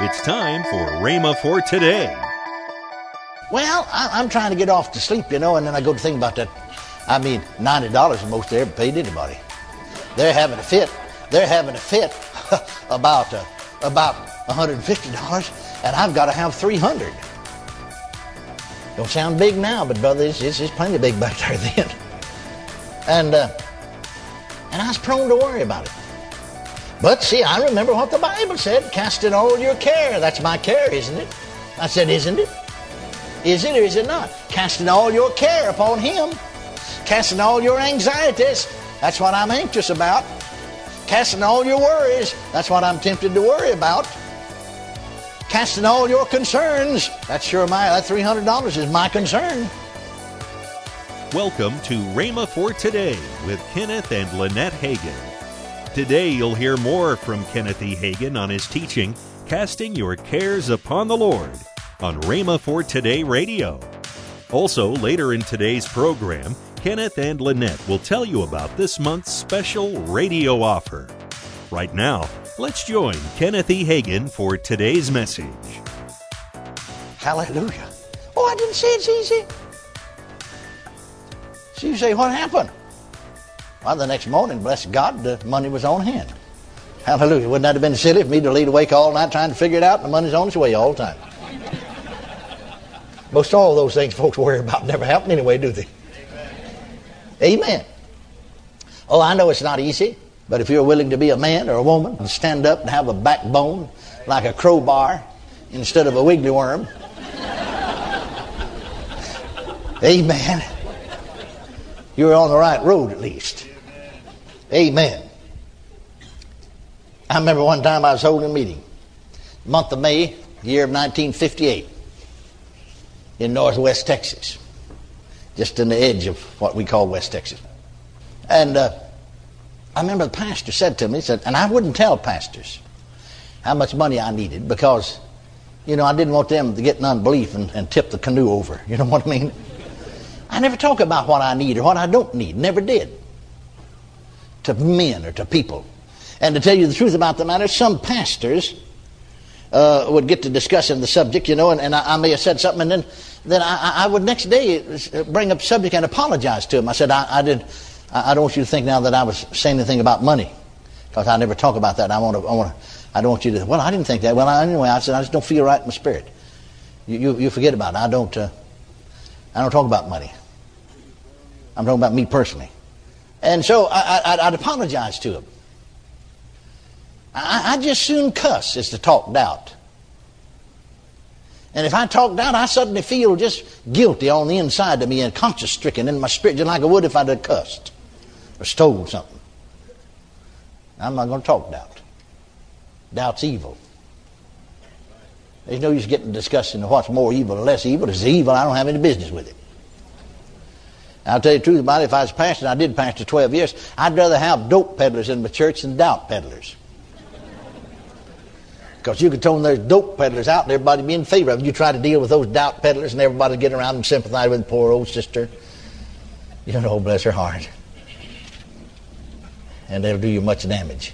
It's time for Rhema for today. Well, I, I'm trying to get off to sleep, you know, and then I go to think about that. I mean, ninety dollars the most they ever paid anybody. They're having a fit. They're having a fit about uh, about one hundred and fifty dollars, and I've got to have three hundred. Don't sound big now, but brother, it's, it's, it's plenty big back there then. And uh, and I was prone to worry about it. But see, I remember what the Bible said: "Cast in all your care." That's my care, isn't it? I said, "Isn't it? Is it or is it not?" Casting all your care upon Him, casting all your anxieties. That's what I'm anxious about. Casting all your worries. That's what I'm tempted to worry about. Casting all your concerns. That's sure my that three hundred dollars is my concern. Welcome to Rhema for Today with Kenneth and Lynette Hagin. Today you'll hear more from Kenneth E. Hagin on his teaching, Casting Your Cares Upon the Lord, on Rhema for Today Radio. Also, later in today's program, Kenneth and Lynette will tell you about this month's special radio offer. Right now, let's join Kenneth E. Hagin for today's message. Hallelujah. Oh, I didn't say it's easy. So you say, what happened? Well, the next morning, bless God, the money was on hand. Hallelujah. Wouldn't that have been silly for me to lead awake all night trying to figure it out and the money's on its way all the time? Most all those things folks worry about never happen anyway, do they? Amen. Amen. Oh, I know it's not easy, but if you're willing to be a man or a woman and stand up and have a backbone like a crowbar instead of a wiggly worm, amen, you're on the right road at least. Amen. I remember one time I was holding a meeting, month of May, year of 1958, in northwest Texas, just in the edge of what we call West Texas. And uh, I remember the pastor said to me, he said, and I wouldn't tell pastors how much money I needed because, you know, I didn't want them to get in unbelief and, and tip the canoe over. You know what I mean? I never talk about what I need or what I don't need. Never did. To men or to people. And to tell you the truth about the matter, some pastors uh, would get to discussing the subject, you know, and, and I, I, may have said something, and then, then I, I, would next day bring up the subject and apologize to him. I said, I, I did, I, don't want you to think now that I was saying anything about money, because I never talk about that. I want to, I want to, I don't want you to. Well, I didn't think that. Well, anyway, I said I just don't feel right in my spirit. You, you, you forget about it. I don't, uh, I don't talk about money. I'm talking about me personally. And so I, I, would apologize to him. I, I just soon cuss as to talk doubt. And if I talk doubt, I suddenly feel just guilty on the inside of me and conscience stricken in my spirit, just like I would if I'd have cussed or stole something. I'm not going to talk doubt. Doubt's evil. There's no use getting discussing what's more evil or less evil. It's evil. I don't have any business with it. I'll tell you the truth about it. If I was pastor, I did pastor 12 years, I'd rather have dope peddlers in my church than doubt peddlers. Because you could tell them there's dope peddlers out and everybody be in favor of it. You try to deal with those doubt peddlers and everybody get around and sympathize with the poor old sister. You know, bless her heart. And they'll do you much damage.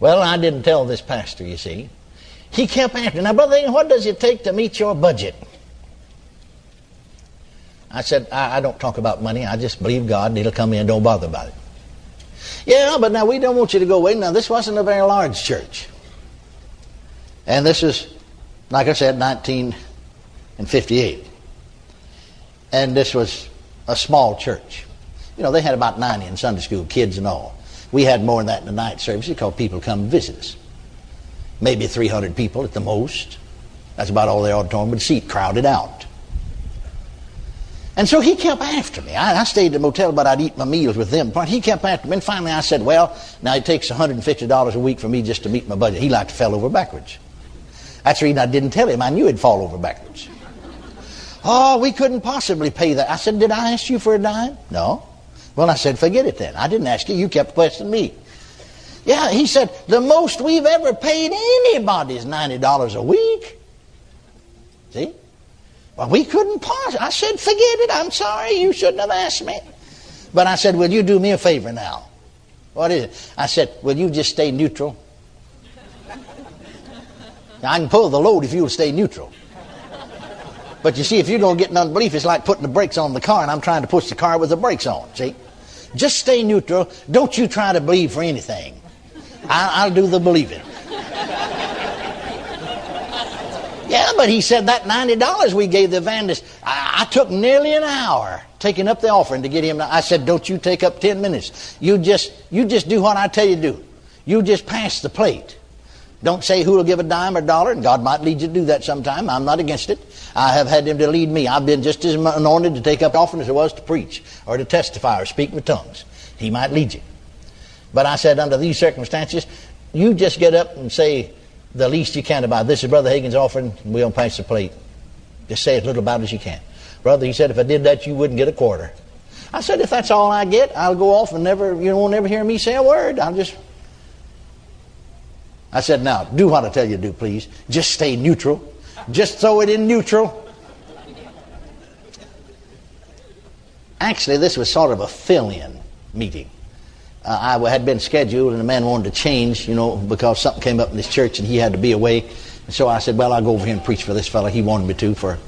Well, I didn't tell this pastor, you see. He kept asking, now, brother, what does it take to meet your budget? I said, I, I don't talk about money. I just believe God and He'll come in. Don't bother about it. Yeah, but now we don't want you to go away. Now, this wasn't a very large church. And this is, like I said, 1958. And this was a small church. You know, they had about 90 in Sunday school, kids and all. We had more than that in the night service because people come visit us. Maybe 300 people at the most. That's about all the auditorium would seat, crowded out. And so he kept after me. I, I, stayed at the motel, but I'd eat my meals with them. But he kept after me. And finally I said, well, now it takes $150 a week for me just to meet my budget. He liked to fell over backwards. That's the reason I didn't tell him. I knew he'd fall over backwards. Oh, we couldn't possibly pay that. I said, did I ask you for a dime? No. Well, I said, forget it then. I didn't ask you. You kept questioning me. Yeah, he said, the most we've ever paid anybody is $90 a week. See? Well, we couldn't possibly. I said, forget it. I'm sorry. You shouldn't have asked me. But I said, will you do me a favor now? What is it? I said, will you just stay neutral I can pull the load if you'll stay neutral. But you see, if you're going to get in unbelief, it's like putting the brakes on the car, and I'm trying to push the car with the brakes on. See? Just stay neutral. Don't you try to believe for anything. I, will do the believing. Yeah, but he said that $90 we gave the evangelist, I, I, took nearly an hour taking up the offering to get him. I said, don't you take up 10 minutes. You just, you just do what I tell you to do. You just pass the plate. Don't say who will give a dime or dollar, and God might lead you to do that sometime. I'm not against it. I have had him to lead me. I've been just as anointed to take up offering as I was to preach or to testify or speak with tongues. He might lead you. But I said, under these circumstances, you just get up and say the least you can about this is Brother Hagin's offering, We don't pass the plate. Just say as little about it as you can. Brother, he said, if I did that, you wouldn't get a quarter. I said, if that's all I get, I'll go off and never, you won't never hear me say a word. I'll just I said, now, do what I tell you to do, please. Just stay neutral. Just throw it in neutral. Actually, this was sort of a fill-in meeting. Uh, I had been scheduled, and the man wanted to change, you know, because something came up in this church, and he had to be away. And so I said, well, I'll go over here and preach for this fellow. He wanted me to, for,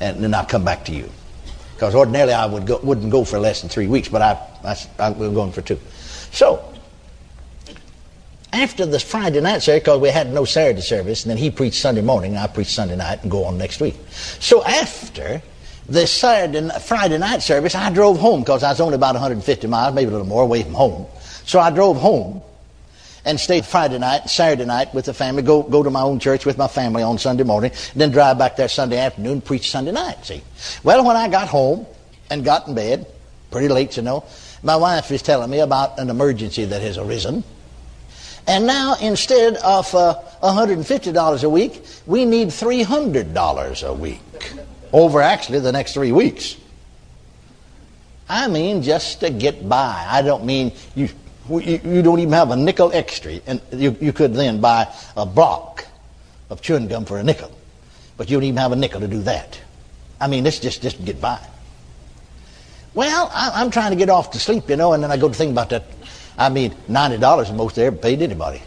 and then I'll come back to you. Because ordinarily I would go, wouldn't go for less than three weeks, but I, I, I going for two. So after the Friday night service, because we had no Saturday service, and then he preached Sunday morning, and I preached Sunday night, and go on next week. So after the Saturday, Friday night service, I drove home because I was only about 150 miles, maybe a little more, away from home. So I drove home and stayed Friday night, Saturday night with the family, go, go to my own church with my family on Sunday morning, then drive back there Sunday afternoon, preach Sunday night, see. Well, when I got home and got in bed, pretty late, you know, my wife is telling me about an emergency that has arisen. And now instead of uh, $150 a week, we need $300 a week over actually the next three weeks. I mean, just to get by. I don't mean you, you, don't even have a nickel extra. And you, you could then buy a block of chewing gum for a nickel. But you don't even have a nickel to do that. I mean, it's just, just get by. Well, I, am trying to get off to sleep, you know, and then I go to think about that I mean, ninety dollars is most they ever paid anybody.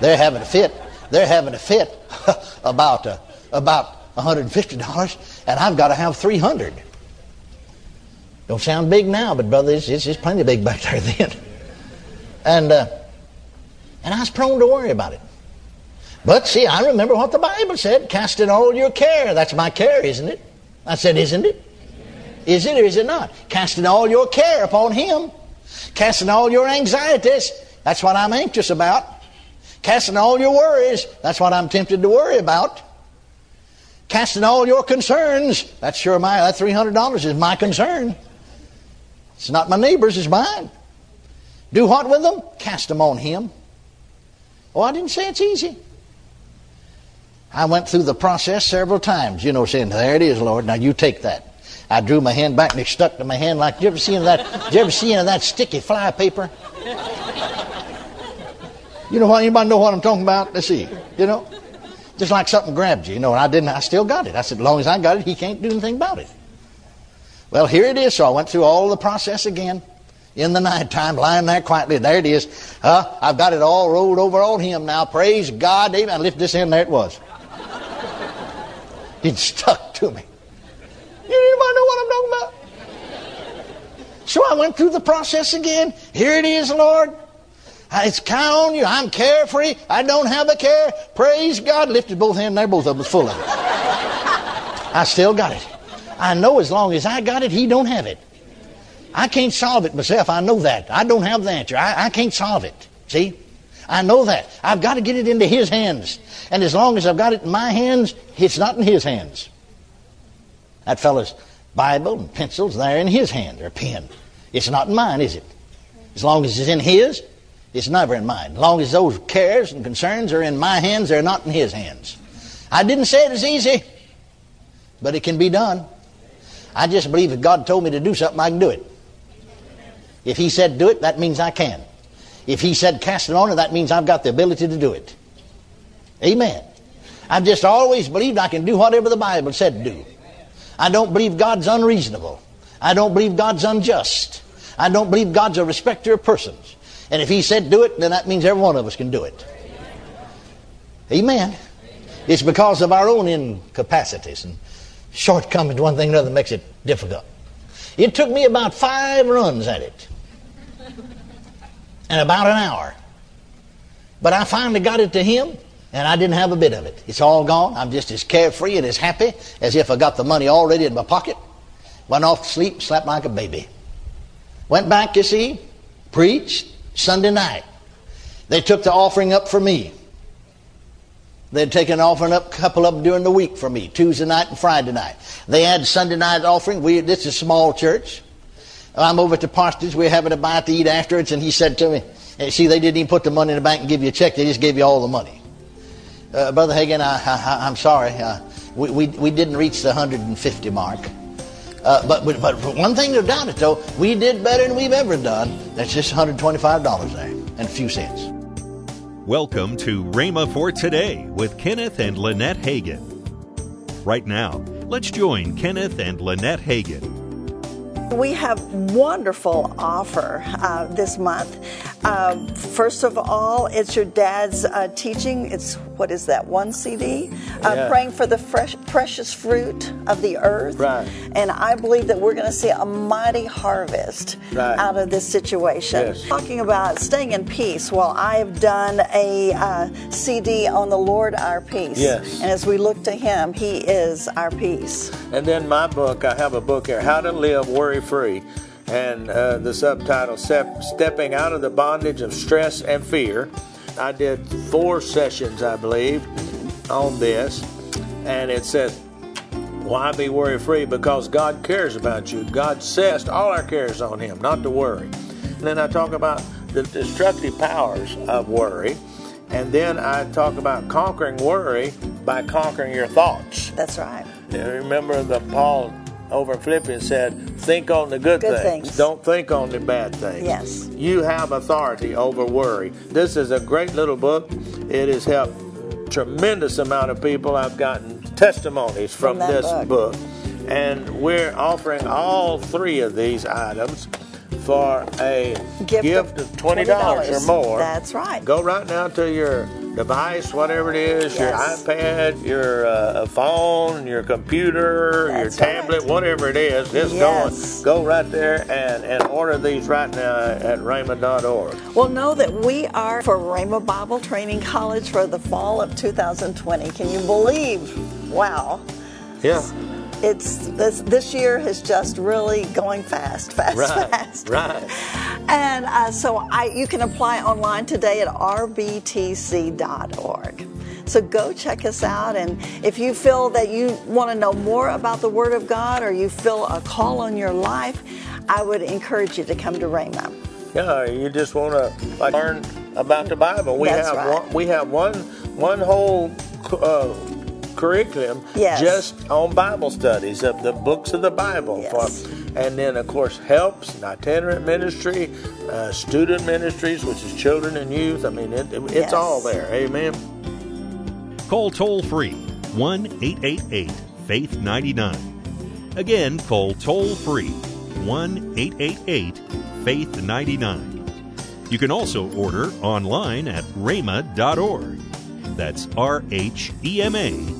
They're having a fit. They're having a fit about uh, about one hundred and I've got to have three hundred. Don't sound big now, but brother, it's, it's, it's plenty big back there then. And uh, and I was prone to worry about it. But see, I remember what the Bible said: "Cast in all your care." That's my care, isn't it? I said, "Isn't it? Is it or is it not?" Casting all your care upon Him Casting all your anxieties, that's what I'm anxious about. Casting all your worries, that's what I'm tempted to worry about. Casting all your concerns, that's sure my, that $300 is my concern. It's not my neighbor's, it's mine. Do what with them? Cast them on him. Oh, I didn't say it's easy. I went through the process several times, you know, saying, There it is, Lord, now you take that. I drew my hand back and it stuck to my hand like, did you ever see any of that, did you ever see any of that sticky fly paper? You know what, anybody know what I'm talking about? Let's see, you know? Just like something grabbed you, you know, and I didn't, I still got it. I said, as long as I got it, he can't do anything about it. Well, here it is. So I went through all the process again in the nighttime, lying there quietly. There it is. Uh, I've got it all rolled over on him now. Praise God. Amen. I lift this in. There it was. it stuck to me. You anybody know what I'm talking about? So I went through the process again. Here it is, Lord. It's count on you. I'm carefree. I don't have a care. Praise God. Lifted both hands there. Both of them was full of it. I still got it. I know as long as I got it, he don't have it. I can't solve it myself. I know that. I don't have the answer. I, I can't solve it. See? I know that. I've got to get it into his hands. And as long as I've got it in my hands, it's not in his hands. That fellow's Bible and pencils, they're in his hand, or pen. It's not in mine, is it? As long as it's in his, it's never in mine. As long as those cares and concerns are in my hands, they're not in his hands. I didn't say it was easy, but it can be done. I just believe if God told me to do something, I can do it. If He said do it, that means I can. If He said cast it on that means I've got the ability to do it. Amen. I've just always believed I can do whatever the Bible said to do. I don't believe God's unreasonable. I don't believe God's unjust. I don't believe God's a respecter of persons. And if He said do it, then that means every one of us can do it. Amen. It's because of our own incapacities and shortcomings, one thing or another makes it difficult. It took me about five runs at it and about an hour. But I finally got it to him, and I didn't have a bit of it. It's all gone. I'm just as carefree and as happy as if I got the money already in my pocket. Went off to sleep, slept like a baby. Went back, you see, preached Sunday night. They took the offering up for me. They'd take an offering up, a couple of them during the week for me, Tuesday night and Friday night. They had Sunday night offering. We, this is a small church. I'm over at the parsonage. We're having a bite to eat afterwards, and he said to me, See, they didn't even put the money in the bank and give you a check. They just gave you all the money. Uh, Brother Hagin, I, am sorry. Uh, we, we, we, didn't reach the 150 mark. Uh, but, but, but one thing to doubt it, though, we did better than we've ever done. That's just $125 there and a few cents. Welcome to Rhema for Today with Kenneth and Lynette Hagin. Right now, let's join Kenneth and Lynette Hagin. We have wonderful offer uh, this month. Uh, first of all, it's your dad's uh, teaching. It's what is that? One CD. Uh, yeah. Praying for the fresh, precious fruit of the earth. Right. And I believe that we're going to see a mighty harvest right. out of this situation. Yes. Talking about staying in peace. Well, I've done a uh, CD on the Lord our peace. Yes. And as we look to Him, He is our peace. And then my book, I have a book here, How to Live Worry Free and uh, the subtitle Stepping Out of the Bondage of Stress and Fear. I did four sessions, I believe, on this, and it said, Why be worry free? Because God cares about you. God says all our cares on Him, not to worry. And then I talk about the destructive powers of worry. And then I talk about conquering worry by conquering your thoughts. That's right. remember the Paul over in Philippians said, think on the good, good things. things. Don't think on the bad things. Yes. You have authority over worry. This is a great little book. It has helped tremendous amount of people. I've gotten testimonies from, from this book. book. And we're offering all three of these items for a gift, gift of $20, $20 or more. That's right. Go right now to your device, whatever it is, yes. your iPad, your uh, phone, your computer, That's your tablet, right. whatever it is, just yes. go, go right there and, and order these right now at rhema.org. Well, know that we are for Rhema Bible Training College for the fall of 2020. Can you believe? Wow. Yeah it's this this year is just really going fast, fast, right, fast. Right. And uh, so I, you can apply online today at rbtc.org. So go check us out, and if you feel that you want to know more about the Word of God, or you feel a call on your life, I would encourage you to come to Rhema. Yeah, you just want to like learn about the Bible. We That's have right. one, we have one one whole. Uh, curriculum yes. just on Bible studies of the books of the Bible. Yes. For, and then, of course, helps, and itinerant ministry, uh, student ministries, which is children and youth. I mean, it, it, it's yes. all there. Amen. Call toll free 1 888 Faith 99. Again, call toll free 1 888 Faith 99. You can also order online at rhema.org. That's R H E M A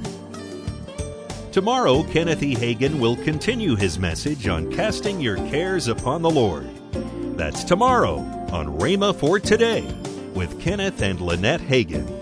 Tomorrow, Kenneth E. Hagin will continue his message on casting your cares upon the Lord. That's tomorrow on Rhema for Today with Kenneth and Lynette Hagin.